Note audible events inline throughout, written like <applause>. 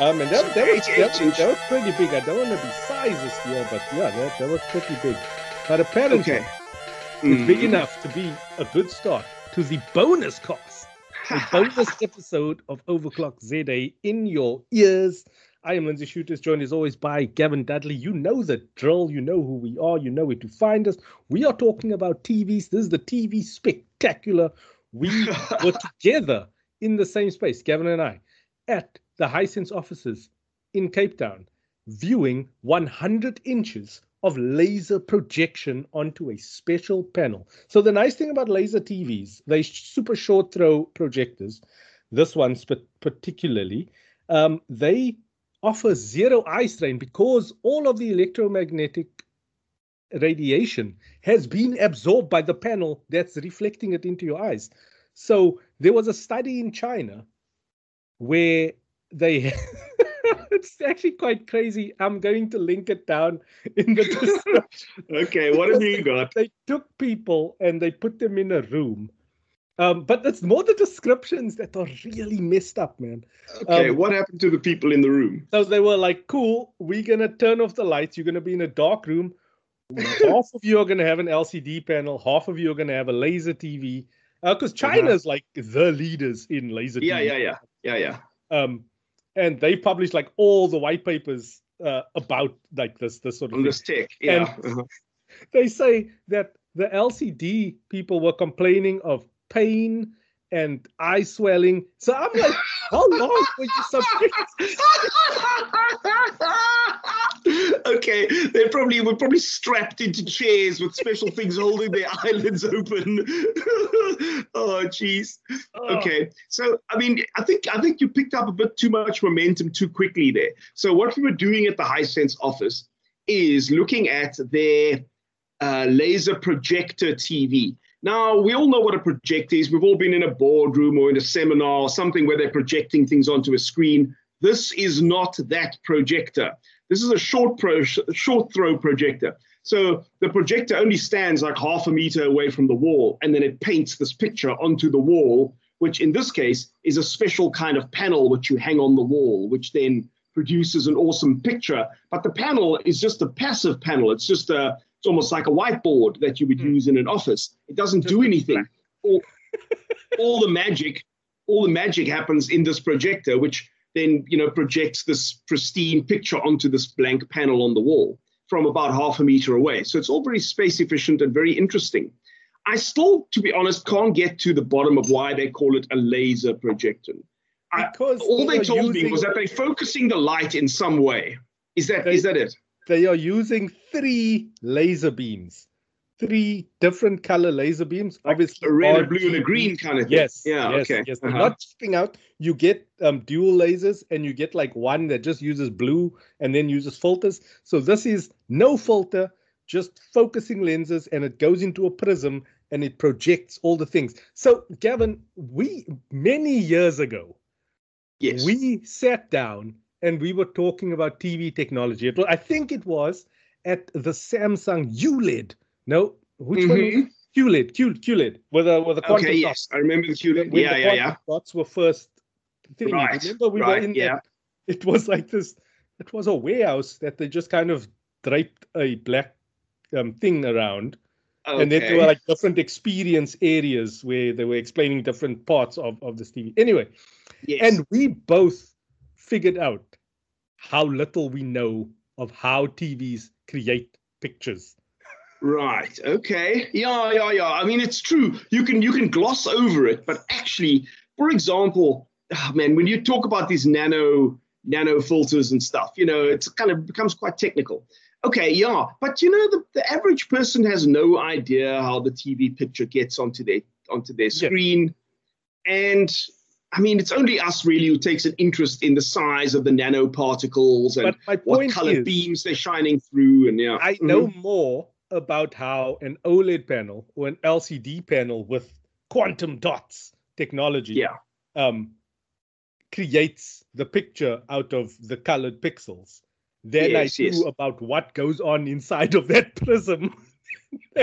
Um, and that, that, was, that, that was pretty big. I don't want to be sizes here, but yeah, that, that was pretty big. But apparently, Okay. it's big Mm. enough to be a good start to the bonus cast, the <laughs> bonus episode of Overclock ZA in your ears. I am Lindsey Schutters, joined as always by Gavin Dudley. You know the drill, you know who we are, you know where to find us. We are talking about TVs. This is the TV spectacular. We <laughs> were together in the same space, Gavin and I, at the Hisense offices in Cape Town, viewing 100 inches of laser projection onto a special panel. So the nice thing about laser TVs, they super short throw projectors, this one particularly, um, they offer zero eye strain because all of the electromagnetic radiation has been absorbed by the panel that's reflecting it into your eyes. So there was a study in China where they <laughs> it's actually quite crazy. I'm going to link it down in the description. <laughs> Okay, what have you got? they took people and they put them in a room. Um, but it's more the descriptions that are really messed up, man. Okay, Um, what happened to the people in the room? So they were like, cool, we're gonna turn off the lights. You're gonna be in a dark room. <laughs> half of you are gonna have an LCD panel, half of you are gonna have a laser TV. Uh, because China's like the leaders in laser Uh-huh. Yeah, TV. yeah, yeah, yeah, yeah. Um, and they published like all the white papers uh, about like this this sort of this tech, yeah. And- uh-huh. They say that the LCD people were complaining of pain and eye swelling. So I'm like, <laughs> how long were you subject? <laughs> <laughs> okay, they probably were probably strapped into chairs with special <laughs> things holding their eyelids open. <laughs> oh, jeez. Oh, Okay, so I mean, I think I think you picked up a bit too much momentum too quickly there. So what we were doing at the Hisense office is looking at their uh, laser projector TV. Now we all know what a projector is. We've all been in a boardroom or in a seminar or something where they're projecting things onto a screen. This is not that projector. This is a short pro, short throw projector. So the projector only stands like half a meter away from the wall, and then it paints this picture onto the wall, which in this case is a special kind of panel which you hang on the wall, which then produces an awesome picture. But the panel is just a passive panel. It's just a, it's almost like a whiteboard that you would Hmm. use in an office. It doesn't Just do anything. All, all the magic, all the magic happens in this projector, which then you know projects this pristine picture onto this blank panel on the wall from about half a meter away. So it's all very space efficient and very interesting. I still, to be honest, can't get to the bottom of why they call it a laser projector. I- All they are told me was that they're focusing the light in some way. Is that They- is that it? they are using three laser beams, three different color laser beams. Obviously, A red, a blue, and a green kind of thing. Yes. Yeah. Yes, okay. Yes. Uh-huh. not chipping out. You get um, dual lasers, and you get like one that just uses blue and then uses filters. So this is no filter, just focusing lenses, and it goes into a prism and it projects all the things. So, Gavin, we many years ago, Yes. we sat down and we were talking about TV technology. It I think it was at the Samsung ULED. No, which one? Mhm. QLED, Q, QLED, with a with a quantum Okay. Yes, I remember the QLED. When Yeah, the yeah, yeah. Dots were first thing. Right, Remember, we were right, in yeah. It was like this. It was a warehouse that they just kind of draped a black um, thing around, and then there were like different experience areas where they were explaining different parts of of this TV. Anyway, yes. and we both figured out how little we know of how TVs create pictures. Right. Okay. Yeah, yeah, yeah. I mean, it's true. You can you can gloss over it, but actually, for example, ah, man, when you talk about these nano nano filters and stuff, you know, it's kind of becomes quite technical. Okay, yeah, but you know, the, the average person has no idea how the TV picture gets onto their onto their Yeah. screen, and I mean, it's only us really who takes an interest in the size of the nanoparticles and what color is, beams they're shining through, and yeah, I Mhm. know more about how an OLED panel or an LCD panel with quantum dots technology Yeah. um, creates the picture out of the colored pixels than Yes, I do yes. about what goes on inside of that <laughs> prism.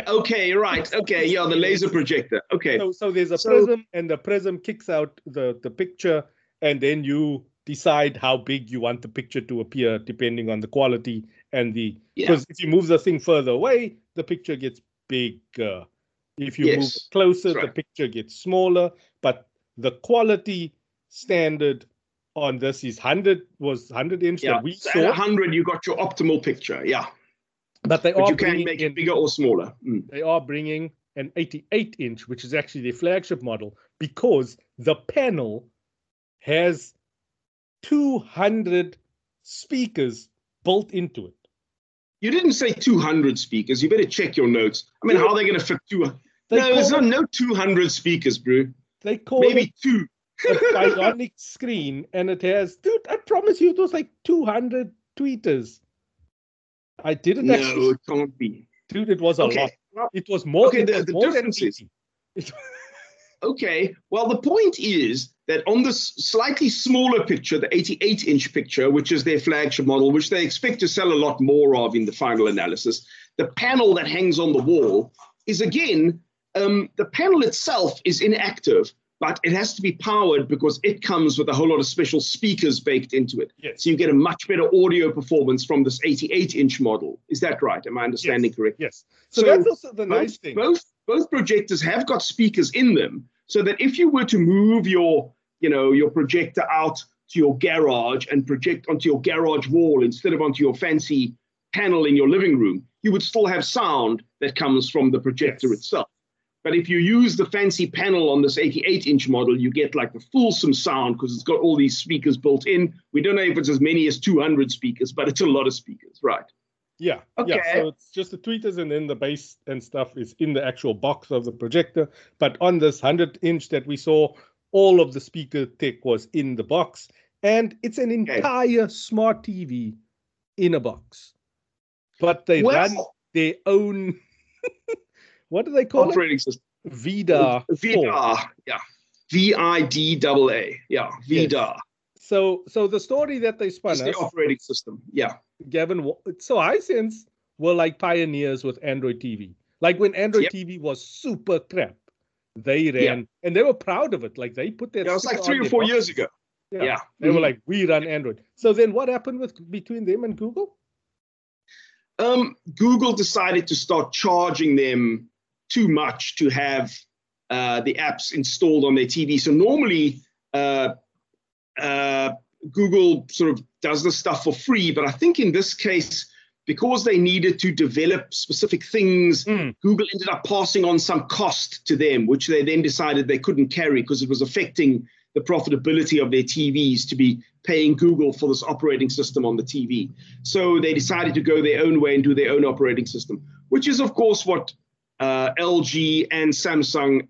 Okay, right. Okay, yeah, the laser projector. Okay. So, so there's a So- prism, and the prism kicks out the, the picture, and then you decide how big you want the picture to appear depending on the quality and the Yeah. because if you move the thing further away, the picture gets bigger. If you move Yes, it closer, that's the picture gets smaller. But the quality standard on this is 100 was 100 inch Yeah. that we So at saw, 100, you got your optimal picture. Yeah. but they But are you can make in, it bigger or smaller. Mm. they are bringing an 88 inch, which is actually their flagship model, because the panel has 200 speakers built into it. You didn't say 200 speakers. You better check your notes. I mean, Yeah. how are they going to fit two? They no, there's no, it, no 200 speakers, bro. they call it Maybe two. <laughs> a bionic screen, and it has, dude, I promise you, it was like 200 tweeters. I didn't No, actually, it can't be. dude, it was a Okay. lot. It was more, Okay, it the- the difference is- <laughs> Okay. Well, the point is that on this slightly smaller picture, the 88 inch picture, which is their flagship model, which they expect to sell a lot more of in the final analysis, the panel that hangs on the wall is again, um, the panel itself is inactive, but it has to be powered because it comes with a whole lot of special speakers baked into it. yes. So you get a much better audio performance from this 88 inch model. Is that right? Am I understanding Yes. correct? Yes. So, So that's also the both, nice thing. both both projectors have got speakers in them so that if you were to move your you know your projector out to your garage and project onto your garage wall instead of onto your fancy panel in your living room you would still have sound that comes from the projector Yes. itself but if you use the fancy panel on this 88 inch model you get like the fulsome sound because it's got all these speakers built in we don't know if it's as many as 200 speakers but it's a lot of speakers right Yeah. Okay. Yeah. So it's just the tweeters and then the base and stuff is in the actual box of the projector. But on this 100 inch that we saw, all of the speaker tech was in the box. And it's an entire smart TV in a box. But they run their own, <laughs> what do they call it? operating system VIDAA. 4. Yeah. V I D double A, yeah. VIDAR. So, so the story that they spun It's the operating system, yeah. Gavin, so Hisense were like pioneers with Android TV. Like when Android Yep. TV was super crap, they ran and they were proud of it. Like they put their that. Yeah, it was like three or four years ago. Yeah, Yeah. they were Mhm. like, we run Android. So then, what happened with between them and Google? Um, Google decided to start charging them too much to have uh, the apps installed on their TV. So normally, uh, uh, Google sort of does this stuff for free, but I think in this case, because they needed to develop specific things, Mm. Google ended up passing on some cost to them, which they then decided they couldn't carry because it was affecting the profitability of their TVs to be paying Google for this operating system on the TV. So they decided to go their own way and do their own operating system, which is, of course, what uh, LG and Samsung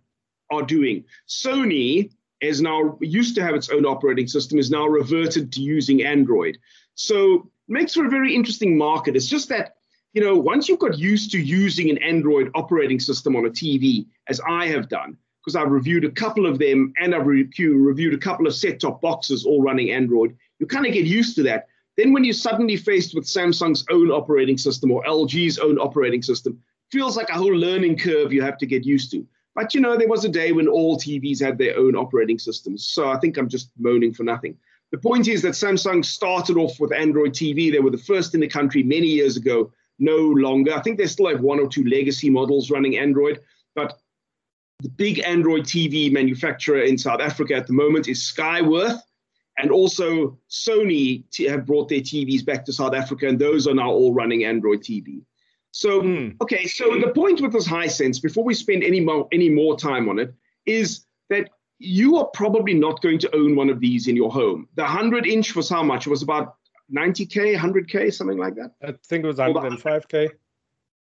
are doing. Sony is now used to have its own operating system, is now reverted to using Android. So makes for a very interesting market. It's just that, you know, once you've got used to using an Android operating system on a TV, as I have done, because I've reviewed a couple of them and I've re- reviewed a couple of set top boxes all running Android, you kind of get used to that. Then when you're suddenly faced with Samsung's own operating system or LG's own operating system, feels like a whole learning curve you have to get used to. But you know, there was a day when all TVs had their own operating systems. So I think I'm just moaning for nothing. The point is that Samsung started off with Android TV. They were the first in the country many years ago, no longer. I think they still have one or two legacy models running Android, but the big Android TV manufacturer in South Africa at the moment is Skyworth. And also Sony have brought their TVs back to South Africa, and those are now all running Android TV. So Mm. Okay, so the point with this Hisense, before we spend any more any more time on it, is that you are probably not going to own one of these in your home. The 100 inch was how much? It was about 90k, 100k, something like that. I think it was 105k. But that,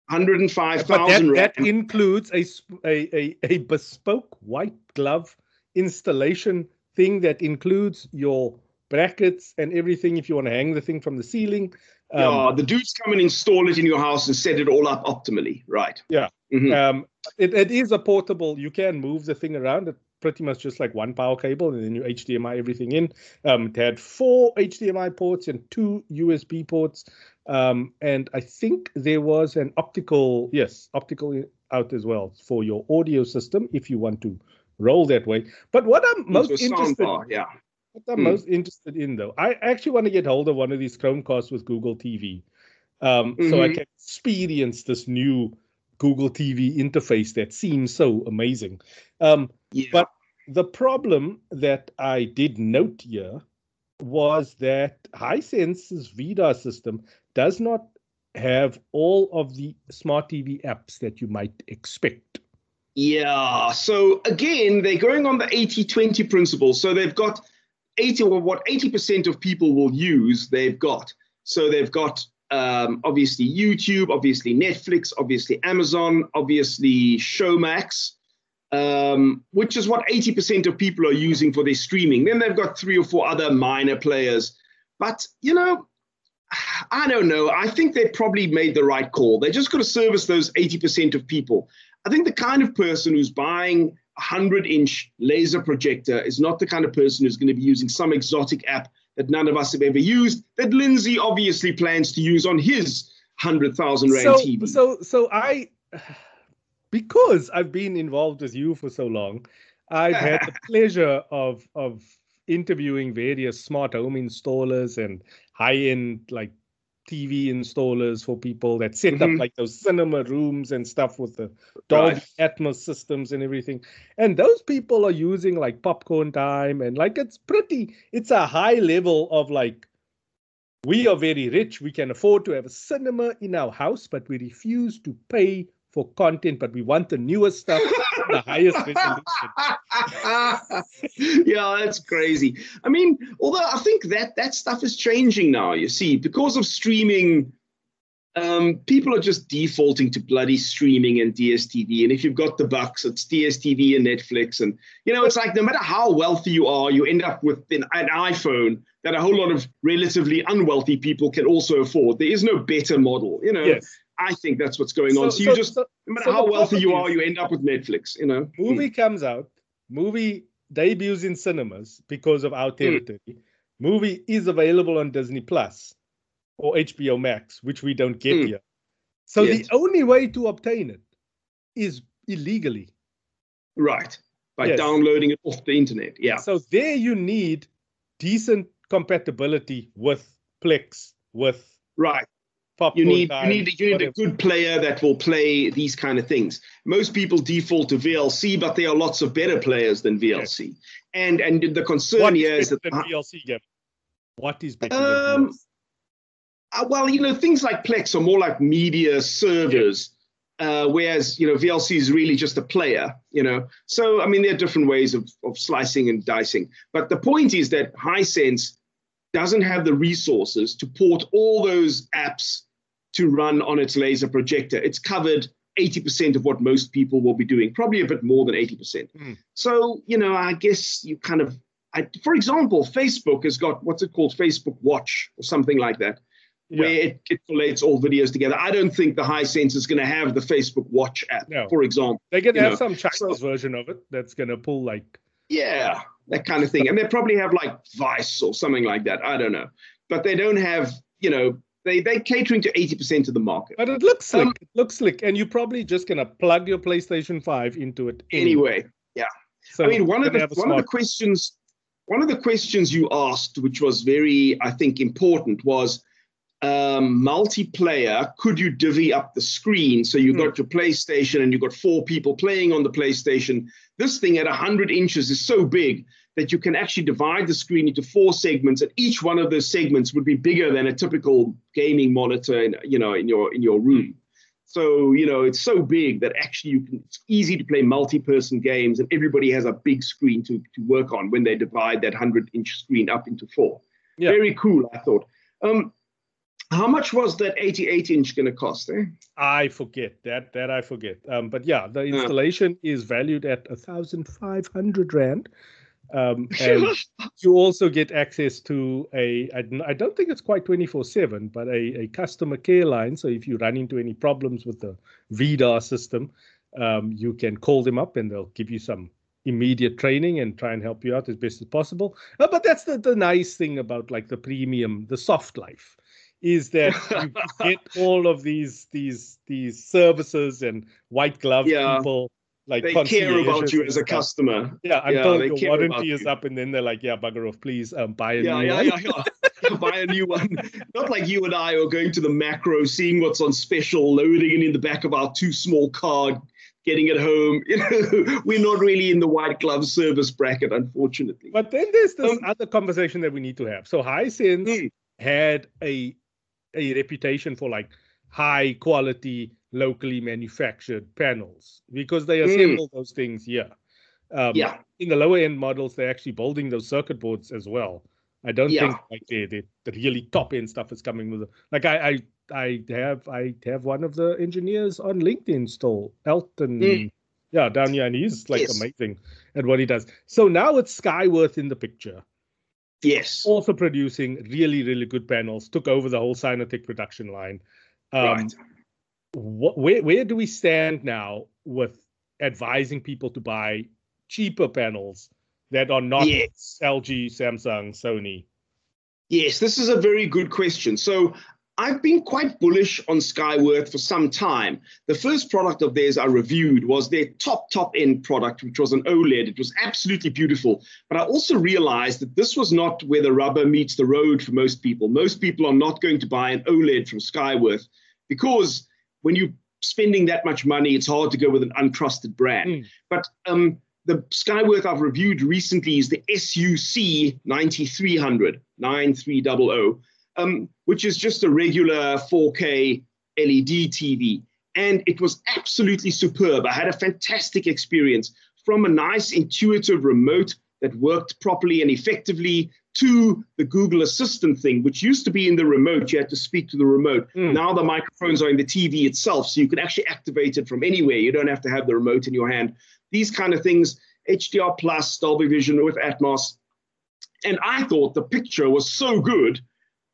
105,000 that includes a, a, a, a bespoke white glove installation thing that includes your brackets and everything if you want to hang the thing from the ceiling. Um, yeah, the dudes come and install it in your house and set it all up optimally, right? Yeah. Mhm. Um, it, it is a portable. You can move the thing around. It pretty much just like one power cable, and then you HDMI everything in. Um, it had four HDMI ports and two USB ports, um, and I think there was an optical, yes, optical out as well for your audio system if you want to roll that way. But what I'm most interested, soundbar, yeah. What I'm Hmm. most interested in, though, I actually want to get hold of one of these Chromecasts with Google TV, um, so I Mhm. can experience this new Google TV interface that seems so amazing. Um, Yeah. But the problem that I did note here was that Hisense's VIDAA system does not have all of the smart TV apps that you might expect. Yeah. So again, they're going on the 80 20 principle. So they've got 80 or what 80% of people will use, they've got. So they've got um, obviously YouTube, obviously Netflix, obviously Amazon, obviously Showmax, um, which is what 80% of people are using for their streaming. Then they've got three or four other minor players. But, you know, I don't know. I think they probably made the right call. They're just going to service those 80% of people. I think the kind of person who's buying a 100 inch laser projector is not the kind of person who's going to be using some exotic app that none of us have ever used, that Lindsey obviously plans to use on his 100,000 Rand So, TV. so, so I, because I've been involved with you for so long, I've had the <laughs> pleasure of of interviewing various smart home installers and high-end like TV installers for people that set up Mhm. like those cinema rooms and stuff with the Dolby Right. Atmos systems and everything. And those people are using like popcorn time and like it's pretty, it's a high level of like, we are very rich. We can afford to have a cinema in our house, but we refuse to pay for content, but we want the newest stuff, the highest resolution. <laughs> yeah, that's crazy. I mean, although I think that that stuff is changing now, you see, because of streaming, um, people are just defaulting to bloody streaming and DSTV. And if you've got the bucks, it's DSTV and Netflix. And, you know, it's like no matter how wealthy you are, you end up with an, an iPhone that a whole lot of relatively unwealthy people can also afford. There is no better model, you know. Yes. I think that's what's going on. So, you so- just, so no matter so how wealthy you are, you end up with Netflix, you know. movie comes out, movie debuts in cinemas because of our territory. Movie is available on Disney Plus or HBO Max, which we don't get Mm. here. So Yes. the only way to obtain it is illegally. Right. By Yes. downloading it off the internet. Yeah. So there you need decent compatibility with Plex, with Right. You need you need you need a good player that will play these kind of things. Most people default to VLC, but there are lots of better players than VLC. And and the concern What here is is that than VLC, Gavin? What is better Um, than VLC? Uh, well, you know, things like Plex are more like media servers, uh, whereas you know VLC is really just a player. You know, so I mean, there are different ways of of slicing and dicing. But the point is that Hisense doesn't have the resources to port all those apps to run on its laser projector. It's covered 80% of what most people will be doing, probably a bit more than 80%. Hmm. So, you know, I guess you kind of, I, for example, Facebook has got what's it called? Facebook Watch or something like that where it, it collates all videos together. I don't think the Hisense is going to have the Facebook Watch app, No. for example. They're gonna have know, some Chinese so- version of it that's gonna pull like Yeah, that kind of thing. And they probably have like Vice or something like that. I don't know. But they don't have, you know, they, they're catering to 80% of the market. But it looks slick. Um, it looks slick, and you're probably just gonna plug your PlayStation Five into it Anyway, yeah. So I mean, one of the gonna have a one of the questions, one of the questions you asked, which was very, I think, important, was um, multiplayer. Could you divvy up the screen so you Hmm. got your PlayStation and you got four people playing on the PlayStation? This thing at hundred inches is so big that you can actually divide the screen into four segments, and each one of those segments would be bigger than a typical gaming monitor, in, you know, in your in your room. So, you know, it's so big that actually you can, it's easy to play multi-person games and everybody has a big screen to, to work on when they divide that 100 inch screen up into four. Yeah. Very cool, I thought. Um, how much was that 88 inch going to cost? Eh? I forget that. That I forget. Um, but yeah, the installation is valued at a thousand five hundred rand. Um, <laughs> and you also get access to a I don't- think it's quite 24 7 but a, a customer care line so if you run into any problems with the VDAR system um, you can call them up and they'll give you some immediate training and try and help you out as best as possible Uh, but that's the, the nice thing about like the premium the soft life is that <laughs> you get all of these these these services and white glove Yeah. people like they care about you as a customer. Yeah, until they your warranty is you. up, and then they're like, "Yeah, bugger off, please um, buy a Yeah, new yeah, one." yeah, yeah. <laughs> Buy a new one. Not like you and I are going to the Makro, seeing what's on special, loading it in the back of our too small car, getting it home. <laughs> You know, we're not really in the white glove service bracket, unfortunately. But then there's this Um, other conversation that we need to have. So Hisense Hmm. had a a reputation for like high quality, locally manufactured panels because they Hmm. assemble those things here. Um, Yeah. In the lower end models, they're actually building those circuit boards as well. I don't Yeah. think like the, the the really top end stuff is coming with it. Like I I I have I have one of the engineers on LinkedIn still, Elton. Mm. Yeah, down here, and he's like Yes. amazing at what he does. So now it's Skyworth in the picture Yes. also producing really, really good panels, took over the whole Sinotec production line. Um, right. Wh- where, where do we stand now with advising people to buy cheaper panels that are not Yes. LG, Samsung, Sony? Yes, this is a very good question. So I've been quite bullish on Skyworth for some time. The first product of theirs I reviewed was their top, top end product, which was an OLED. It was absolutely beautiful. But I also realized that this was not where the rubber meets the road for most people. Most people are not going to buy an OLED from Skyworth because when you're spending that much money, it's hard to go with an untrusted brand. Mm. But um, the Skyworth I've reviewed recently is the SUC 9300, 9300, um, which is just a regular 4K LED TV. And it was absolutely superb. I had a fantastic experience from a nice intuitive remote that worked properly and effectively to the Google Assistant thing, which used to be in the remote. You had to speak to the remote. Mm. Now the microphones are in the TV itself, so you can actually activate it from anywhere. You don't have to have the remote in your hand. These kind of things, HDR plus, Dolby Vision with Atmos. And I thought the picture was so good.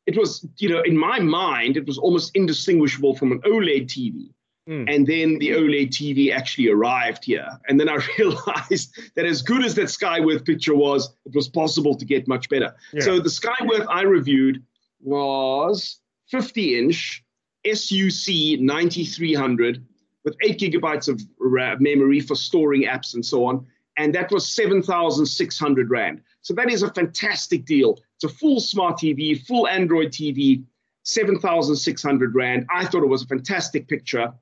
It was, you know, in my mind, it was almost indistinguishable from an OLED TV. Mm. And then the OLED TV actually arrived here. And then I <laughs> realized that as good as that Skyworth picture was, it was possible to get much better. Yeah. So the Skyworth I reviewed was 50 inch SUC 9300 with eight gigabytes of memory for storing apps and so on. And that was 7,600 Rand. So that is a fantastic deal. It's a full smart TV, full Android TV, 7,600 Rand. I thought it was a fantastic picture.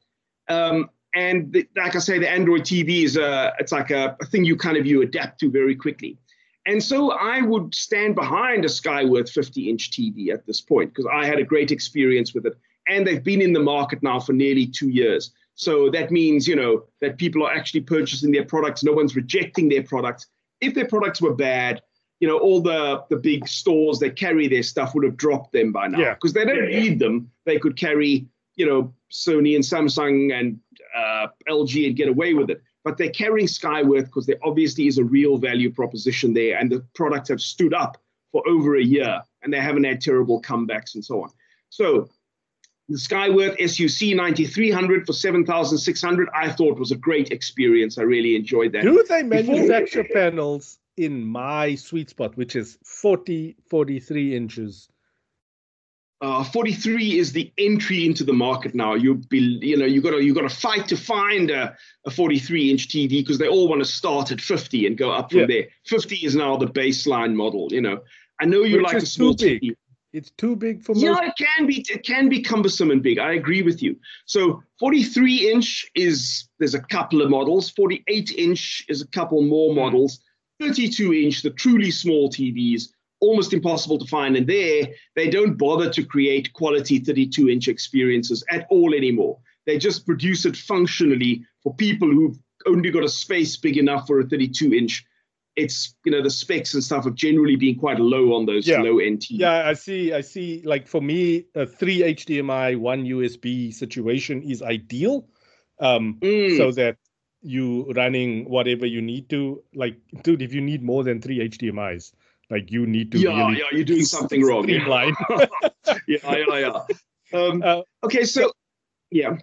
Um, and the, like I say, the Android TV is a, it's like a, a thing you kind of you adapt to very quickly. And so I would stand behind a Skyworth 50 inch TV at this point because I had a great experience with it. And they've been in the market now for nearly two years. So that means, you know, that people are actually purchasing their products. No one's rejecting their products. If their products were bad, you know, all the, the big stores that carry their stuff would have dropped them by now Yeah. because they don't Yeah, yeah. need them. They could carry, you know, Sony and Samsung and uh, LG and get away with it. But they're carrying Skyworth because there obviously is a real value proposition there, and the products have stood up for over a year, and they haven't had terrible comebacks and so on. So the Skyworth SUC 9300 for 7,600, I thought was a great experience. I really enjoyed that. Do they manufacture panels in my sweet spot, which is 40, 43 inches? Uh, 43 is the entry into the market now. You be, you know, you got to you got to fight to find a, a 43 inch TV because they all want to start at 50 and go up from Yeah. there. 50 is now the baseline model. You know, I know you Which like a small. TV. It's too big for most. Yeah, it can be it can be cumbersome and big. I agree with you. So 43 inch is there's a couple of models. 48 inch is a couple more models. 32 inch, the truly small TVs, almost impossible to find. And there, they don't bother to create quality 32 inch experiences at all anymore. They just produce it functionally for people who've only got a space big enough for a 32 inch. It's you know the specs and stuff have generally been quite low on those Yeah. low end TVs. Yeah, I see. I see. Like for me, a three HDMI, one USB situation is ideal, um, Mm. so that you running whatever you need to. Like, dude, if you need more than three HDMI's, like you need to yeah, really yeah, you're doing something <laughs> wrong. Yeah, <laughs> yeah, yeah. yeah. Um, Uh, okay, so yeah,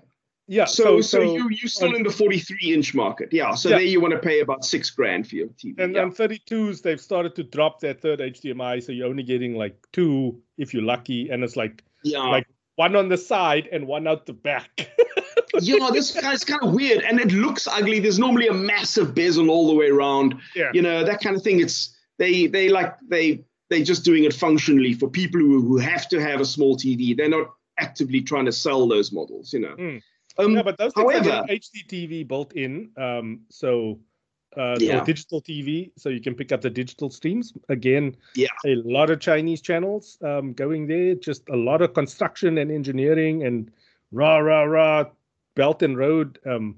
yeah. so so, so, you you still um, in the 43 inch market, yeah. So Yeah. there you want to pay about six grand for your TV. and yeah. on 32s, they've started to drop their third HDMI, so you're only getting like two if you're lucky, and it's like yeah, like one on the side and one out the back. <laughs> yeah, this guy's kind of weird, and it looks ugly. There's normally a massive bezel all the way around. Yeah. You know that kind of thing. It's they they like they they're just doing it functionally for people who, who have to have a small TV. They're not actively trying to sell those models. You know. Mm. Um, yeah, but those things however, have HD TV built in, um, so uh, Yeah. digital TV, so you can pick up the digital streams. Again, Yeah. a lot of Chinese channels um, going there. Just a lot of construction and engineering and rah rah rah, Belt and Road. Um,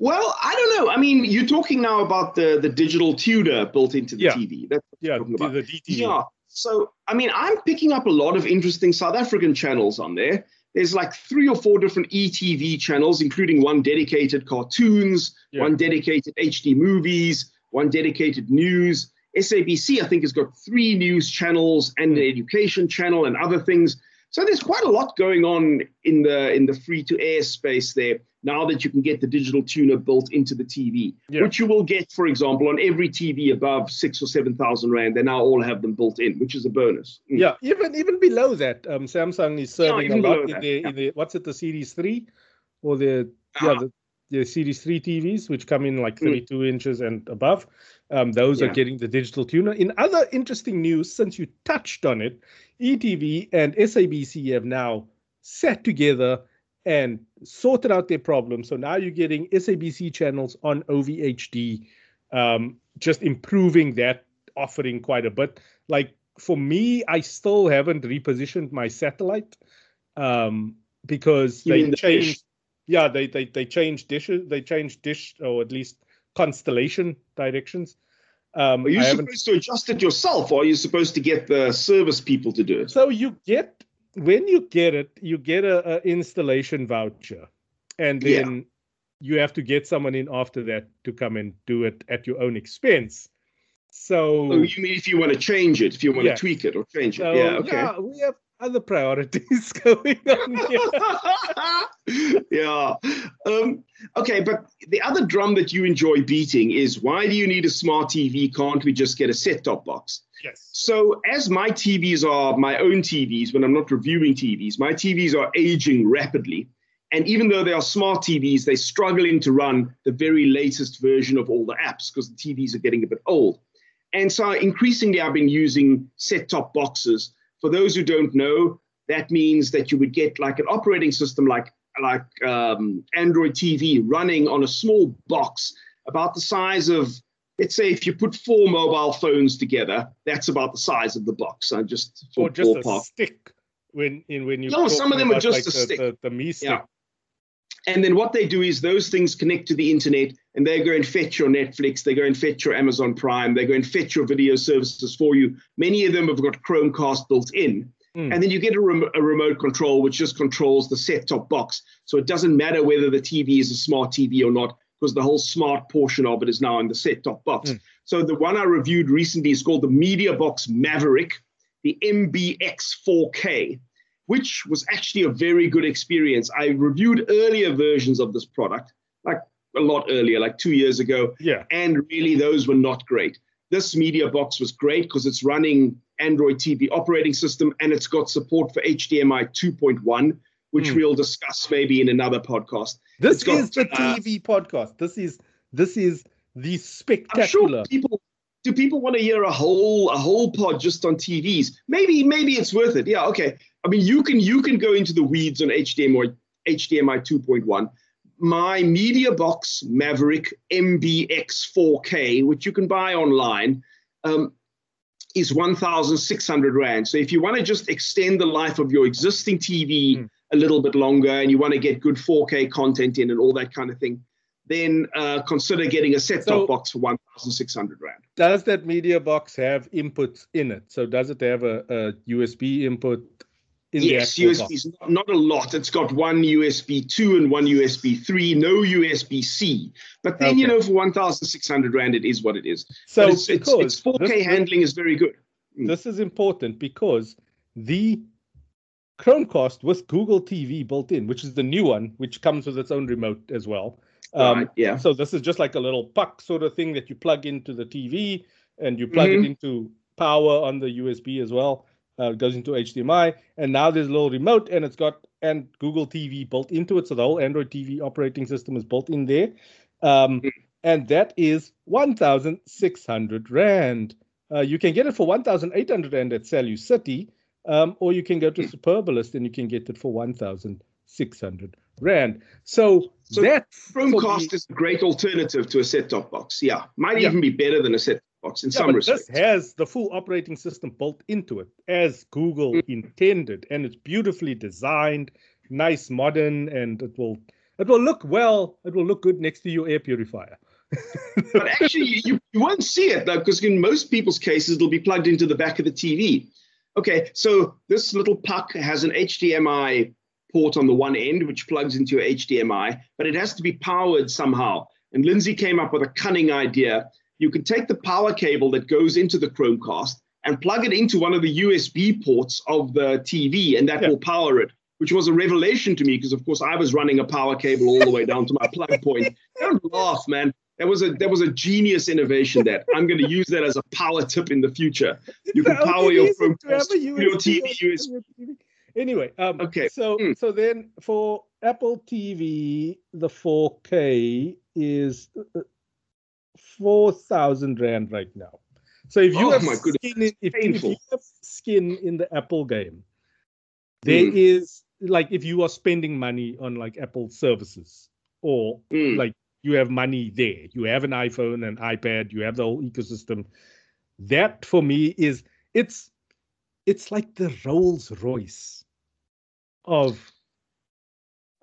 Well, I don't know. I mean, you're talking now about the the digital tuner built into the Yeah. TV. That's yeah, talking about. the DTV. Yeah. So, I mean, I'm picking up a lot of interesting South African channels on there. There's like three or four different ETV channels, including one dedicated cartoons, Yeah. one dedicated HD movies, one dedicated news. SABC, I think, has got three news channels and an hmm. education channel and other things. So there's quite a lot going on in the in the free to air space there now that you can get the digital tuner built into the TV, Yeah. which you will get, for example, on every TV above six or seven thousand rand. They now all have them built in, which is a bonus. Mm. Yeah, even even below that, um, Samsung is serving a lot in that, the yeah. in the what's it, the Series Three, or the yeah Ah. the, the Series Three TVs, which come in like Mm. 32 inches and above. Um, those are getting the digital tuner. In other interesting news, since you touched on it, ETV and SABC have now sat together and sorted out their problem. So now you're getting SABC channels on OVHD, um, just improving that offering quite a bit. Like for me, I still haven't repositioned my satellite um, because You they the changed. dish? Yeah, they they they changed dishes. They changed dish or at least constellation directions. Um, Are you I supposed to adjust it yourself, or are you supposed to get the service people to do it? So you get when you get it, you get a, a installation voucher, and Yeah. then you have to get someone in after that to come and do it at your own expense. So, Oh, you mean if you want to change it, if you want Yeah. to tweak it or change it? so yeah, okay. yeah, we have other priorities <laughs> going on here. <laughs> yeah. Um, okay, but the other drum that you enjoy beating is why do you need a smart TV? Can't we just get a set top box? yes. So, as my TVs are my own TVs, when I'm not reviewing TVs, my TVs are aging rapidly. And even though they are smart TVs, they're struggling to run the very latest version of all the apps because the TVs are getting a bit old. And so, increasingly, I've been using set top boxes. For those who don't know, that means that you would get like an operating system like like um, Android TV running on a small box about the size of let's say if you put four mobile phones together, that's about the size of the box. I just for Or just a ballpark. stick when in when you No, some of them are just like a the, stick. The, the Mi stick. Yeah. And then what they do is those things connect to the internet and they go and fetch your Netflix, they go and fetch your Amazon Prime, they go and fetch your video services for you. Many of them have got Chromecast built in. Mm. And then you get a, rem- a remote control which just controls the set top box. So it doesn't matter whether the TV is a smart TV or not, because the whole smart portion of it is now in the set top box. Mm. So the one I reviewed recently is called the Media Box Maverick, the MBX 4K which was actually a very good experience. I reviewed earlier versions of this product, like a lot earlier, like two years ago, Yeah. and really those were not great. This media box was great because it's running Android TV operating system and it's got support for HDMI 2.1, which Hmm. we'll discuss maybe in another podcast. This got, is the uh, TV podcast. This is this is the I'm spectacular. sure people do people want to hear a whole a whole pod just on TVs? Maybe maybe it's worth it. Yeah, okay. I mean, you can you can go into the weeds on HDMI HDMI 2.1. My Media Box Maverick MBX 4K, which you can buy online, um, is 1,600 rand. So if you want to just extend the life of your existing TV Mm. a little bit longer and you want to get good 4K content in and all that kind of thing, then uh, consider getting a set-top So- box for 1,600 rand. does that media box have inputs in it? So does it have a, a USB input in yes, USBs, not, not a lot. It's got one USB 2 and one USB 3, no USB C. But then, you know, for 1,600 Rand, it is what it is. So but it's, it's, it's 4K this- handling is very good. this is important because the Chromecast with Google TV built in, which is the new one, which comes with its own remote as well. Um, right, yeah. So this is just like a little puck sort of thing that you plug into the TV and you plug Mhm. it into power on the USB as well. Uh, goes into HDMI, and now there's a little remote, and it's got and Google TV built into it, so the whole Android TV operating system is built in there, um, mm. and that is one thousand six hundred rand. Uh, you can get it for one thousand eight hundred rand at Salou City, um, or you can go to mm. Superbalist and you can get it for one thousand six hundred rand. So, so that Chromecast is a great alternative to a set-top box. Yeah, might yeah. even be better than a set box in yeah, some respects. This has the full operating system built into it as Google mm. intended, and it's beautifully designed, nice, modern, and it will it will look well. It will look good next to your air purifier. <laughs> but actually, you, you won't see it though, because in most people's cases, it'll be plugged into the back of the TV. Okay, so this little puck has an HDMI port on the one end, which plugs into your HDMI, but it has to be powered somehow. And Lindsey came up with a cunning idea you can take the power cable that goes into the Chromecast and plug it into one of the USB ports of the TV, and that yeah. will power it. Which was a revelation to me because, of course, I was running a power cable all the way down to my <laughs> plug point. Don't laugh, man. That was a that was a genius innovation. That I'm going to use that as a power tip in the future. You can <laughs> power your Chromecast, your TV USB. Anyway, um, okay. So mm. so then for Apple TV, the 4K is uh, four thousand rand right now. So if you oh have skin in, if, if, you have skin in the Apple game, there mm. is like if you are spending money on like Apple services or mm. like you have money there, you have an iPhone, an iPad, you have the whole ecosystem. That for me is it's it's like the Rolls Royce of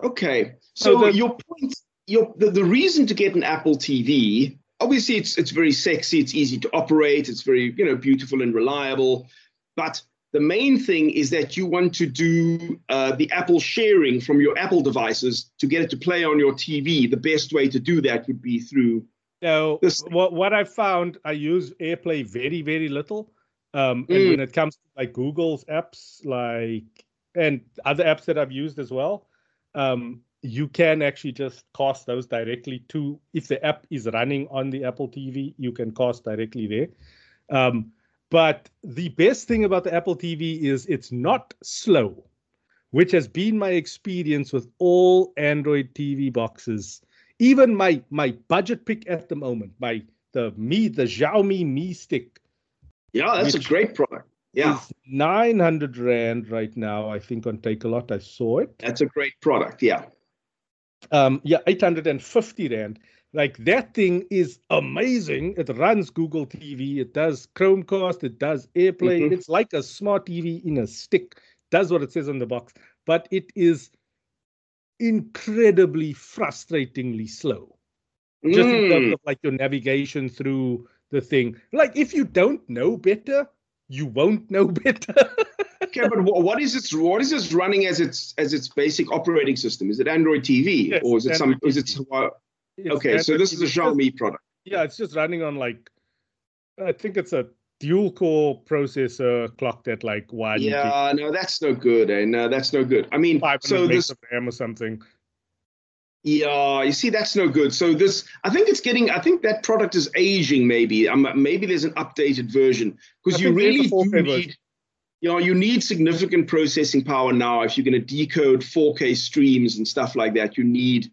Okay. So, so the, your point your the, the reason to get an Apple TV obviously it's it's very sexy it's easy to operate it's very you know beautiful and reliable but the main thing is that you want to do uh, the apple sharing from your apple devices to get it to play on your tv the best way to do that would be through now this. what, what i found i use airplay very very little um, and mm. when it comes to like google's apps like and other apps that i've used as well um, you can actually just cast those directly to if the app is running on the Apple TV, you can cast directly there. Um, but the best thing about the Apple TV is it's not slow, which has been my experience with all Android TV boxes. Even my my budget pick at the moment, my the Mi the Xiaomi Mi Stick. Yeah, that's a great product. Yeah, nine hundred rand right now. I think on Takealot. I saw it. That's a great product. Yeah um, yeah, 850 Rand. Like that thing is amazing. It runs Google TV, it does Chromecast, it does AirPlay. Mm-hmm. It's like a smart TV in a stick, does what it says on the box, but it is incredibly frustratingly slow. Just mm. in terms mm. of like your navigation through the thing. Like if you don't know better, you won't know <laughs> better. Okay, but what is its what is this running as its as its basic operating system? Is it Android TV yes, or is it Android some? Is it uh, okay? Android so this TV. is a Xiaomi product. Yeah, it's just running on like I think it's a dual core processor clocked at like one. Yeah, no, that's no good. Eh? No, that's no good. I mean, so this RAM or something. Yeah, you see, that's no good. So this, I think it's getting. I think that product is aging. Maybe, um, maybe there's an updated version because you really do need. Version you know, you need significant processing power now. If you're going to decode 4K streams and stuff like that, you need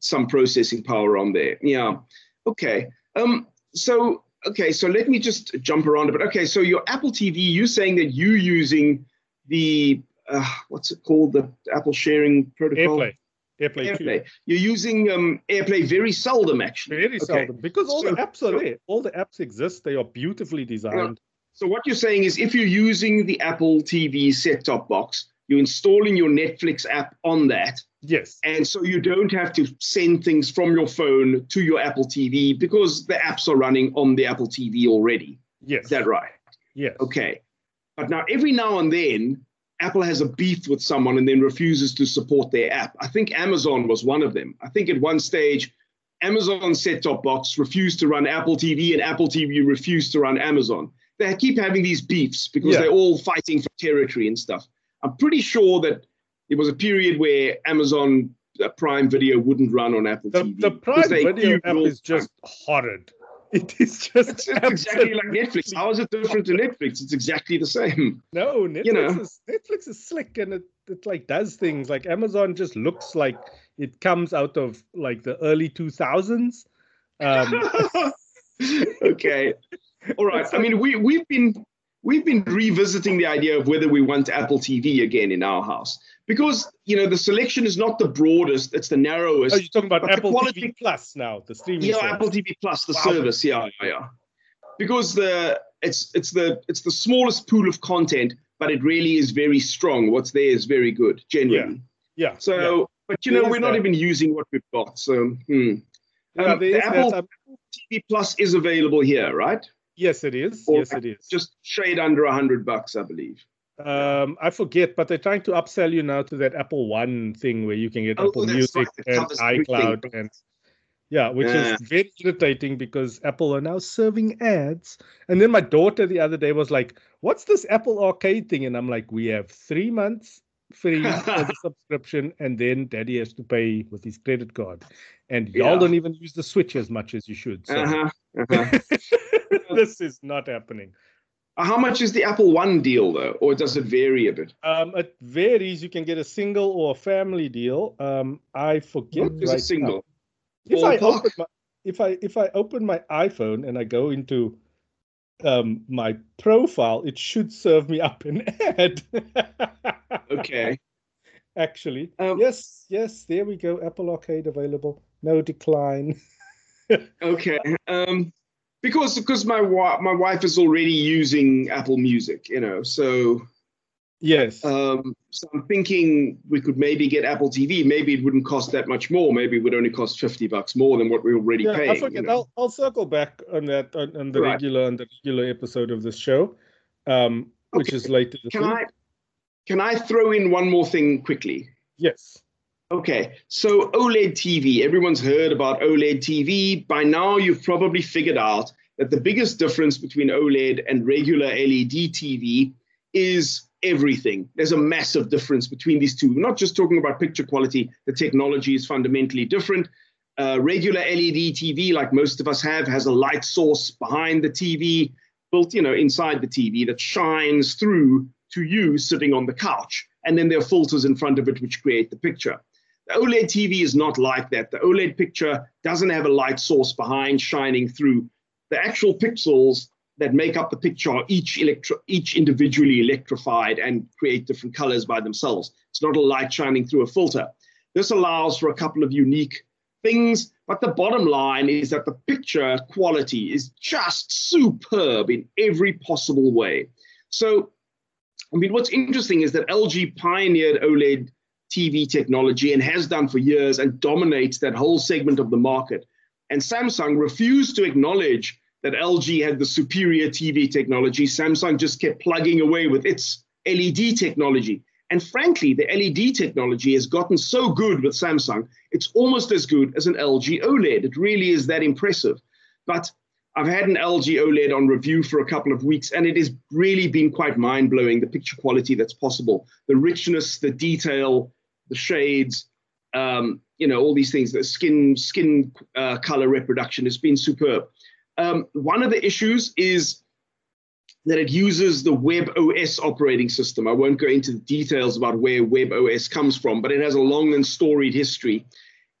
some processing power on there. Yeah. Okay. Um. So okay. So let me just jump around a bit. Okay. So your Apple TV, you're saying that you're using the uh, what's it called? The Apple sharing protocol. AirPlay. AirPlay, AirPlay. You're using um, AirPlay very seldom, actually. Very okay. seldom, because all so, the apps are there. All the apps exist. They are beautifully designed. So what you're saying is if you're using the Apple TV set-top box, you're installing your Netflix app on that. Yes. And so you don't have to send things from your phone to your Apple TV because the apps are running on the Apple TV already. Yes. Is that right? Yes. Okay. But now every now and then Apple has a beef with someone and then refuses to support their app. I think Amazon was one of them. I think at one stage Amazon set-top box refused to run Apple TV and Apple TV refused to run Amazon they keep having these beefs because yeah. they're all fighting for territory and stuff. I'm pretty sure that it was a period where Amazon uh, Prime Video wouldn't run on Apple the, TV. The Prime Video app is just horrid. <laughs> It is just It's, it's exactly like Netflix. How is it different to Netflix? It's exactly the same. No, Netflix You know. is Netflix is slick and it, it like does things like Amazon just looks like it comes out of like the early two thousands. Um, <laughs> okay. All right. I mean, we we've been we've been revisiting the idea of whether we want Apple TV again in our house because you know the selection is not the broadest; it's the narrowest. oh, you're talking about Apple quality- TV Plus now, the streaming. yeah, service. Apple TV Plus, the Wow. service. Yeah, yeah, yeah. Because the it's it's the it's the smallest pool of content, but it really is very strong. What's there is very good generally. Yeah. yeah So, yeah. but you know, we're not that. even using what we've got. So, hmm. Yeah, Um, the that. Apple Um, TV Plus is available here, right? Yes, it is. Or yes, it is. Just shade under a hundred bucks, I believe. Um, I forget, but they're trying to upsell you now to that Apple One thing where you can get Oh, Apple Music right, and everything. iCloud and yeah, which Yeah. is very irritating because Apple are now serving ads. And then my daughter the other day was like, "What's this Apple Arcade thing?" And I'm like, "We have three months free for the <laughs> subscription, and then Daddy has to pay with his credit card, and y'all Yeah. don't even use the Switch as much as you should." So Uh-huh, uh-huh. <laughs> this is not happening. How much is the Apple One deal though, or does it vary a bit? Um, it varies. You can get a single or a family deal. Um, I forget What is right a single? now. If I open my, if I if I open my iPhone and I go into um my profile, it should serve me up an ad. Okay. <laughs> Actually, Um, yes, yes. There we go. Apple Arcade available. No decline. <laughs> Okay. Um, because because my wa- my wife is already using Apple Music, you know, so Yes. um, so I'm thinking we could maybe get Apple TV. Maybe it wouldn't cost that much more. Maybe it would only cost fifty bucks more than what we're already yeah, paying. I you forget. know. I'll I'll circle back on that on, on the Right. regular on the regular episode of this show, um, which is later. this Can week. I can I throw in one more thing quickly? Yes. Okay, so OLED TV. Everyone's heard about OLED TV. By now, you've probably figured out that the biggest difference between OLED and regular LED TV is everything. There's a massive difference between these two. We're not just talking about picture quality, the technology is fundamentally different. Uh, regular LED TV, like most of us have, has a light source behind the TV, built, you know, inside the TV that shines through to you sitting on the couch. And then there are filters in front of it which create the picture. The OLED TV is not like that. The OLED picture doesn't have a light source behind shining through. The actual pixels that make up the picture are each electro- each individually electrified and create different colors by themselves. It's not a light shining through a filter. This allows for a couple of unique things, but the bottom line is that the picture quality is just superb in every possible way. So, I mean, what's interesting is that LG pioneered OLED TV technology and has done for years and dominates that whole segment of the market. And Samsung refused to acknowledge that LG had the superior TV technology. Samsung just kept plugging away with its LED technology. And frankly, the LED technology has gotten so good with Samsung, it's almost as good as an LG OLED. It really is that impressive. But I've had an LG OLED on review for a couple of weeks, and it has really been quite mind blowing the picture quality that's possible, the richness, the detail, the shades, um, you know, all these things. The skin skin uh, color reproduction has been superb. Um, one of the issues is that it uses the Web OS operating system. I won't go into the details about where Web OS comes from, but it has a long and storied history.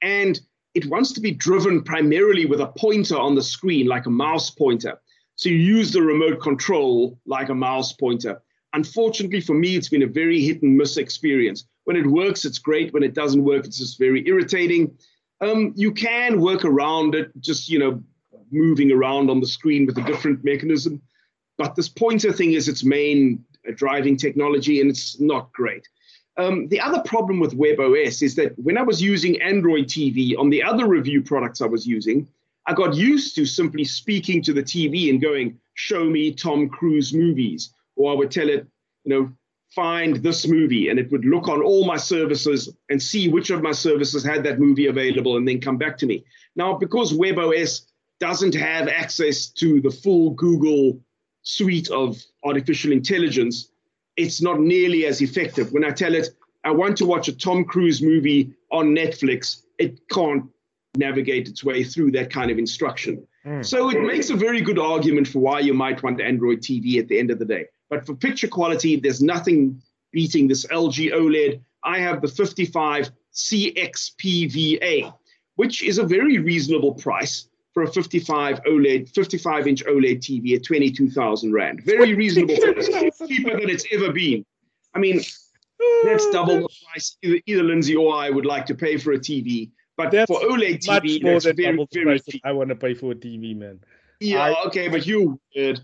And it wants to be driven primarily with a pointer on the screen, like a mouse pointer. So you use the remote control like a mouse pointer. Unfortunately for me, it's been a very hit and miss experience. When it works, it's great. When it doesn't work, it's just very irritating. Um, you can work around it, just you know, moving around on the screen with a different mechanism. But this pointer thing is its main uh, driving technology, and it's not great. Um, the other problem with WebOS is that when I was using Android TV on the other review products I was using, I got used to simply speaking to the TV and going, "Show me Tom Cruise movies," or I would tell it, you know, find this movie, and it would look on all my services and see which of my services had that movie available, and then come back to me. Now, because WebOS doesn't have access to the full Google suite of artificial intelligence, it's not nearly as effective. When I tell it, I want to watch a Tom Cruise movie on Netflix, it can't navigate its way through that kind of instruction. Mm. So it makes a very good argument for why you might want Android TV at the end of the day. But for picture quality, there's nothing beating this LG OLED. I have the 55 CXPVA, which is a very reasonable price for a 55 OLED, 55 inch OLED TV at 22,000 Rand. Very reasonable price, <laughs> cheaper than it's ever been. I mean, that's double the price either, either Lindsey or I would like to pay for a TV. But that's for OLED TV, much more than very, double the price I want to pay for a TV, man. Yeah, I, okay, but you would.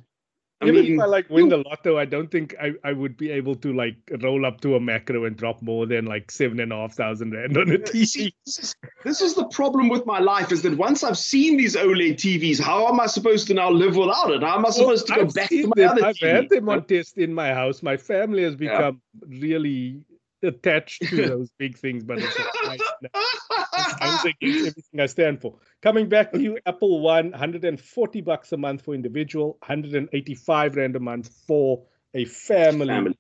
I Even mean, if I like win the lotto, I don't think I, I would be able to like roll up to a Makro and drop more than like seven and a half thousand rand on a TV. See, this, is, this is the problem with my life is that once I've seen these OLED TVs, how am I supposed to now live without it? How am I supposed well, to go I've back to my them. other I've TV? had them on test in my house. My family has become yeah. really attached to those big things, but it's like, everything I stand for. Coming back to you, Apple One, 140 bucks a month for individual, 185 rand a month for a family. family.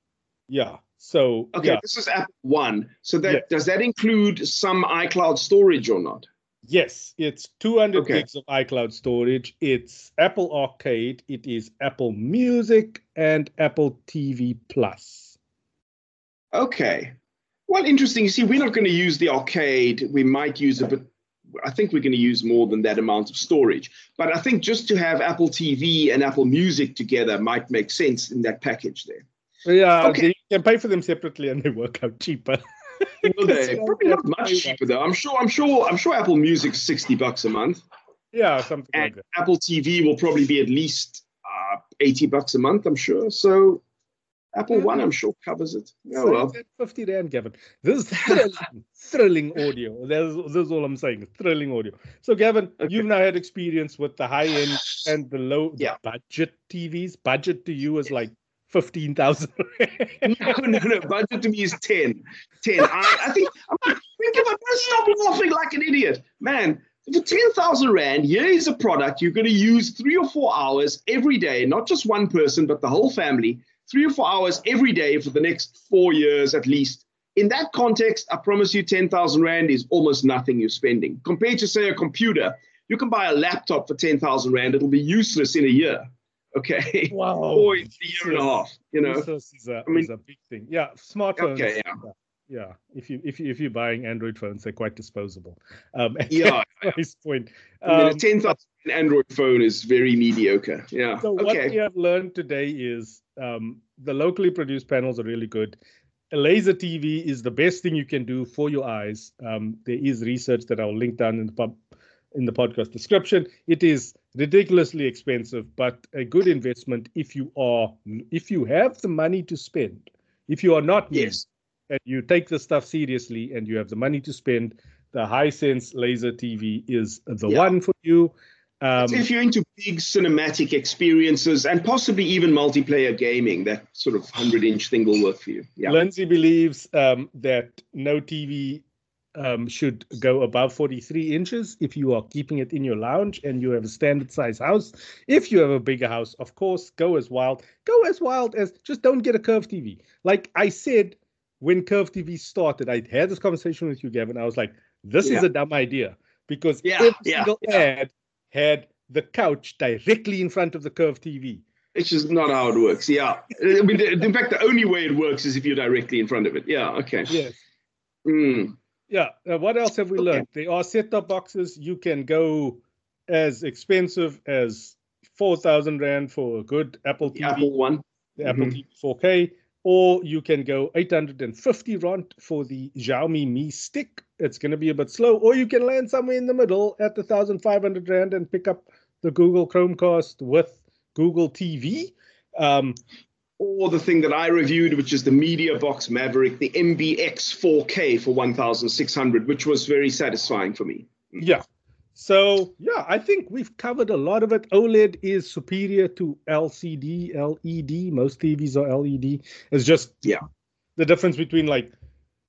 Yeah. So okay, yeah. this is Apple One. So that does that include some iCloud storage or not? Yes, it's 200 okay. gigs of iCloud storage. It's Apple Arcade. It is Apple Music and Apple TV Plus. Okay. Well, interesting. You see, we're not going to use the arcade. We might use it, but I think we're going to use more than that amount of storage. But I think just to have Apple TV and Apple Music together might make sense in that package there. Yeah, okay. you can pay for them separately and they work out cheaper. <laughs> Will they? <laughs> Probably not much cheaper though. I'm sure. I'm sure. I'm sure Apple Music's sixty bucks a month. Yeah, something and like that. Apple TV will probably be at least uh, eighty bucks a month. I'm sure. So Apple yeah. One, I'm sure, covers it. Oh well. 50 Rand, Gavin. This is <laughs> thrilling, thrilling audio. That's, that's all I'm saying. Thrilling audio. So, Gavin, okay. you've now had experience with the high end <sighs> and the low yeah. budget TVs. Budget to you is like 15,000. <laughs> no, no, no. Budget to me is 10. 10. I, I think, I'm think about stop laughing like an idiot. Man, for 10,000 Rand, here is a product you're going to use three or four hours every day, not just one person, but the whole family three or four hours every day for the next four years at least. In that context, I promise you 10,000 Rand is almost nothing you're spending. Compared to, say, a computer, you can buy a laptop for 10,000 Rand. It'll be useless in a year. Okay. Wow. <laughs> or a year and a half, you know. This is a, I mean, is a big thing. Yeah. Smartphones. Okay, yeah. yeah. If you if you if you're buying Android phones, they're quite disposable. Um, <laughs> yeah. price <laughs> point. Um, I mean, a um, ten thousand Android phone is very mediocre. Yeah. So okay. what we have learned today is um, the locally produced panels are really good. A laser TV is the best thing you can do for your eyes. Um, there is research that I'll link down in the pub, in the podcast description. It is ridiculously expensive, but a good investment if you are if you have the money to spend. If you are not yes. and you take the stuff seriously and you have the money to spend, the Hisense laser TV is the yeah. one for you. Um, if you're into big cinematic experiences and possibly even multiplayer gaming, that sort of 100 inch thing will work for you. Yeah. Lindsey believes um, that no TV um, should go above 43 inches if you are keeping it in your lounge and you have a standard size house. If you have a bigger house, of course, go as wild. Go as wild as just don't get a curved TV. Like I said when curved TV started, I had this conversation with you, Gavin. I was like, this yeah. is a dumb idea because yeah, every yeah, single ad had the couch directly in front of the curved TV. It's just not how it works. Yeah. I mean, in fact, the only way it works is if you're directly in front of it. Yeah. Okay. Yes. Mm. Yeah. Uh, what else have we okay. learned? There are set top boxes. You can go as expensive as 4,000 Rand for a good Apple TV. Apple One. The mm-hmm. Apple TV 4K or you can go 850 rand for the Xiaomi Mi Stick. It's going to be a bit slow, or you can land somewhere in the middle at the 1500 rand and pick up the Google Chromecast with Google TV. Um, or the thing that I reviewed, which is the MediaBox Maverick, the MBX 4K for 1600, which was very satisfying for me. Yeah, so yeah, I think we've covered a lot of it. OLED is superior to LCD, LED. Most TVs are LED. It's just yeah, the difference between like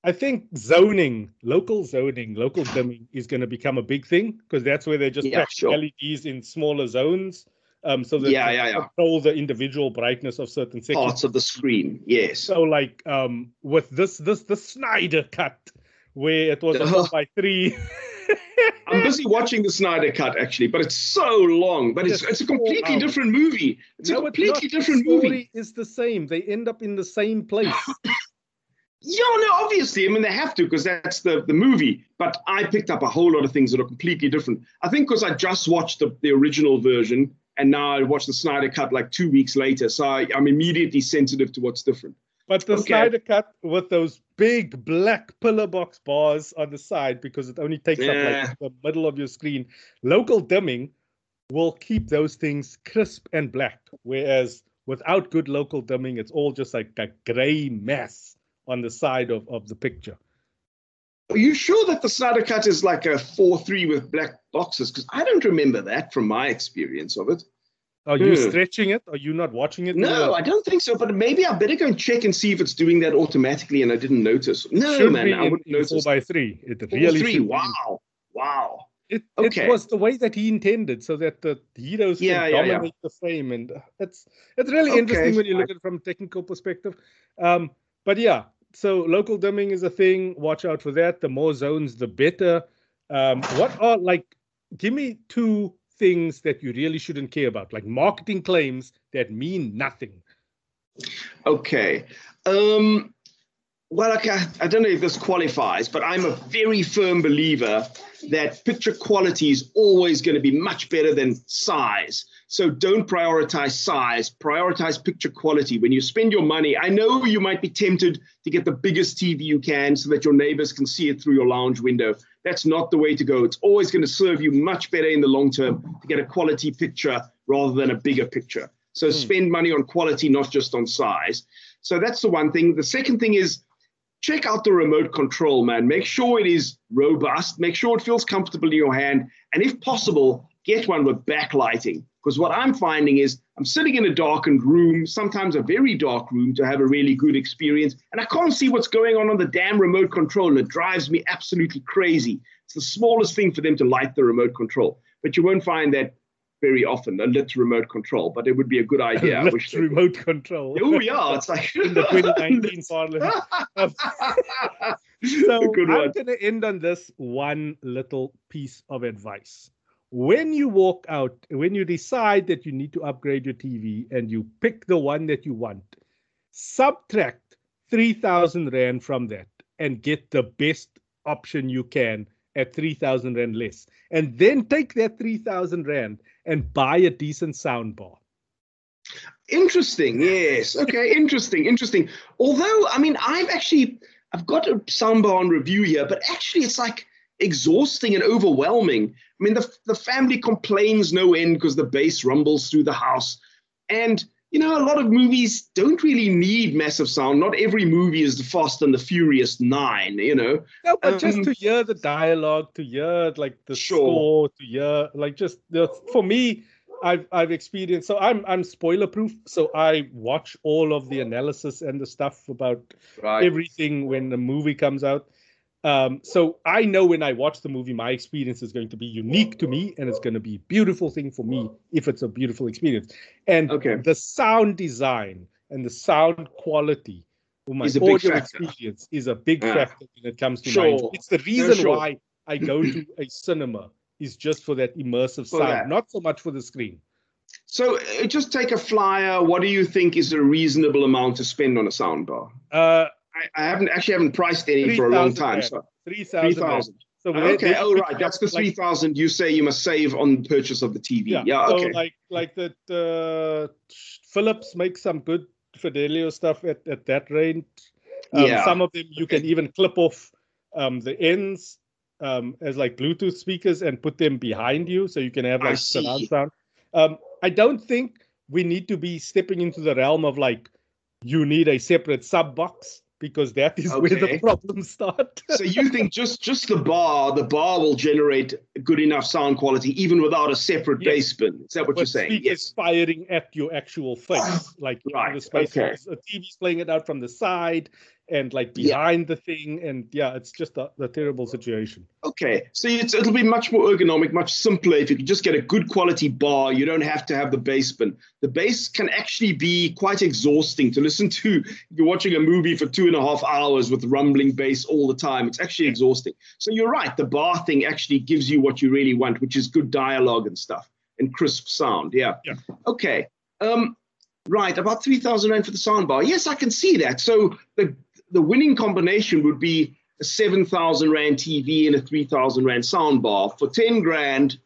I think zoning, local zoning, local <sighs> dimming is going to become a big thing because that's where they just yeah, sure. LEDs in smaller zones. Um, so that yeah, yeah, yeah. control the individual brightness of certain sections. parts of the screen. Yes. So like um, with this this the Snyder cut where it was a <laughs> four by three. <laughs> I'm busy watching the Snyder Cut actually, but it's so long. But it's it's a completely different movie. It's no, a completely it's different the story movie. Is the same. They end up in the same place. <laughs> yeah, no, obviously. I mean, they have to because that's the the movie. But I picked up a whole lot of things that are completely different. I think because I just watched the, the original version and now I watched the Snyder Cut like two weeks later, so I, I'm immediately sensitive to what's different. But the okay. Snyder Cut with those big black pillar box bars on the side because it only takes yeah. up like the middle of your screen. Local dimming will keep those things crisp and black, whereas without good local dimming, it's all just like a gray mess on the side of, of the picture. Are you sure that the Snyder Cut is like a 4 3 with black boxes? Because I don't remember that from my experience of it. Are you hmm. stretching it? Are you not watching it? No, I don't think so. But maybe I better go and check and see if it's doing that automatically, and I didn't notice. No, should man, I wouldn't notice. Four by three. It really three. Wow, wow. It, okay. it was the way that he intended, so that the heroes yeah, can yeah, dominate yeah. the frame, and it's it's really okay, interesting when you look at it from a technical perspective. Um, but yeah, so local dimming is a thing. Watch out for that. The more zones, the better. Um, what are like? Give me two things that you really shouldn't care about, like marketing claims that mean nothing. Okay. Um, well, okay, I don't know if this qualifies, but I'm a very firm believer that picture quality is always going to be much better than size. So don't prioritize size, prioritize picture quality. When you spend your money, I know you might be tempted to get the biggest TV you can so that your neighbors can see it through your lounge window. That's not the way to go. It's always going to serve you much better in the long term to get a quality picture rather than a bigger picture. So mm. spend money on quality, not just on size. So that's the one thing. The second thing is check out the remote control, man. Make sure it is robust, make sure it feels comfortable in your hand, and if possible, get one with backlighting. Because what I'm finding is I'm sitting in a darkened room, sometimes a very dark room, to have a really good experience, and I can't see what's going on on the damn remote control. It drives me absolutely crazy. It's the smallest thing for them to light the remote control, but you won't find that very often a lit remote control. But it would be a good <laughs> idea. I wish remote control. <laughs> Oh yeah, it's like <laughs> in the 2019 parliament. so I'm going to end on this one little piece of advice when you walk out, when you decide that you need to upgrade your TV and you pick the one that you want, subtract 3,000 Rand from that and get the best option you can at 3,000 Rand less. And then take that 3,000 Rand and buy a decent soundbar. Interesting. Yes. Okay. interesting. Interesting. Although, I mean, I've actually, I've got a soundbar on review here, but actually it's like, exhausting and overwhelming. I mean, the, the family complains no end because the bass rumbles through the house. And, you know, a lot of movies don't really need massive sound. Not every movie is the Fast and the Furious Nine, you know. No, but um, just to hear the dialogue, to hear like the sure. score, to hear like just for me, I've I've experienced so I'm I'm spoiler proof. So I watch all of the analysis and the stuff about right. everything when the movie comes out. Um, so I know when I watch the movie, my experience is going to be unique to me, and it's going to be a beautiful thing for me if it's a beautiful experience. And okay. the sound design and the sound quality for my audio experience is a big yeah. factor when it comes to sure. mind. It's the reason sure. why I go to a cinema is just for that immersive for sound, that. not so much for the screen. So uh, just take a flyer. What do you think is a reasonable amount to spend on a soundbar? Uh, I, I haven't actually haven't priced any 3, for a long time. So three thousand. So okay, oh right, that's the three thousand you say you must save on purchase of the TV. Yeah, yeah so okay. like like that uh, Philips makes some good Fidelio stuff at, at that range. Um, yeah. Some of them you okay. can even clip off um, the ends um, as like Bluetooth speakers and put them behind you, so you can have like surround sound. Um, I don't think we need to be stepping into the realm of like you need a separate sub box because that is okay. where the problems start. <laughs> so you think just just the bar, the bar will generate good enough sound quality even without a separate yes. bass bin? Is that what but you're saying? Yes. firing at your actual face, <sighs> like right. the space. Okay. A TV's playing it out from the side, and like behind yeah. the thing and yeah it's just a, a terrible situation okay so it'll be much more ergonomic much simpler if you can just get a good quality bar you don't have to have the bass bin the bass can actually be quite exhausting to listen to you're watching a movie for two and a half hours with rumbling bass all the time. It's actually exhausting. So you're right. The bar thing actually gives you what you really want, which is good dialogue and stuff and crisp sound. Yeah. Yeah. Okay. Um, right. About 3,000 Rand for the sound bar. Yes, I can see that. So the, the winning combination would be a 7,000 Rand TV and a 3,000 Rand sound bar. For 10 grand,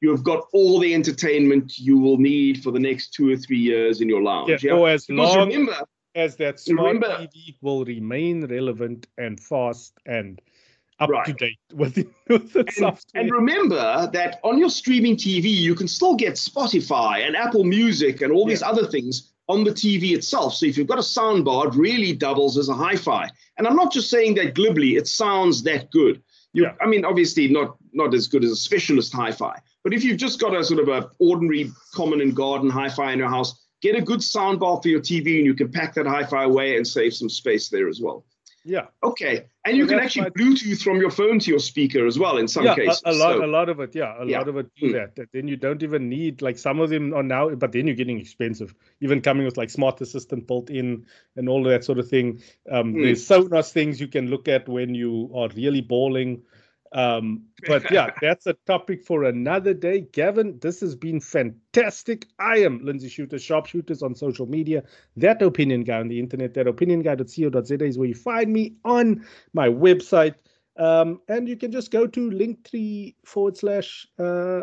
you have got all the entertainment you will need for the next two or three years in your lounge. Yeah, or as Because long remember, as that smart remember- TV will remain relevant and fast and up Right. to date <laughs> with, the- with the and, software. and remember that on your streaming TV, you can still get Spotify and Apple Music and all these other things on the TV itself. So if you've got a soundbar, it really doubles as a hi-fi. And I'm not just saying that glibly; it sounds that good. You, Yeah. I mean, obviously not not as good as a specialist hi-fi, but if you've just got a sort of a ordinary common and garden hi-fi in your house, get a good soundbar for your TV, and you can pack that hi-fi away and save some space there as well. Yeah, Okay, and you can actually Bluetooth from your phone to your speaker as well in some yeah, cases. a, a lot, So- a lot of it. Yeah, a Yeah. lot of it do Mm. that. Then you don't even need like some of them are now, but then you're getting expensive. Even coming with like smart assistant built in and all of that sort of thing. Um, Mm. There's Sonos things you can look at when you are really bowling. Um, but yeah, <laughs> that's a topic for another day. Gavin, this has been fantastic. I am Lindsey Schutters, SharpSchutters on social media. That opinion guy on the internet, that opinion guy.co.za is where you find me on my website. Um, and you can just go to linktree forward slash uh,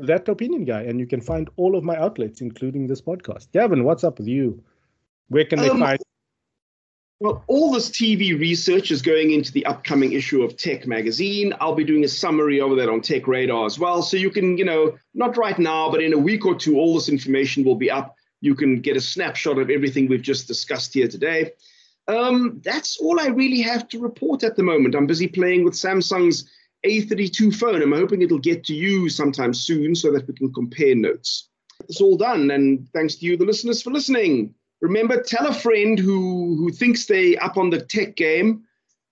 that opinion guy, and you can find all of my outlets, including this podcast. Gavin, what's up with you? Where can they Um, find? Well, all this TV research is going into the upcoming issue of Tech Magazine. I'll be doing a summary over that on Tech Radar as well. So you can, you know, not right now, but in a week or two, all this information will be up. You can get a snapshot of everything we've just discussed here today. Um, that's all I really have to report at the moment. I'm busy playing with Samsung's A32 phone. I'm hoping it'll get to you sometime soon so that we can compare notes. It's all done, and thanks to you, the listeners, for listening. Remember, tell a friend who, who thinks they up on the tech game.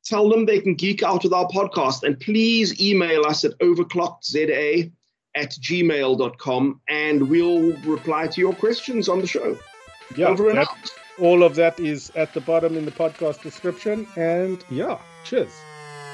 Tell them they can geek out with our podcast. And please email us at overclockedza at gmail.com and we'll reply to your questions on the show. Yeah, Over and out. all of that is at the bottom in the podcast description. And yeah, cheers.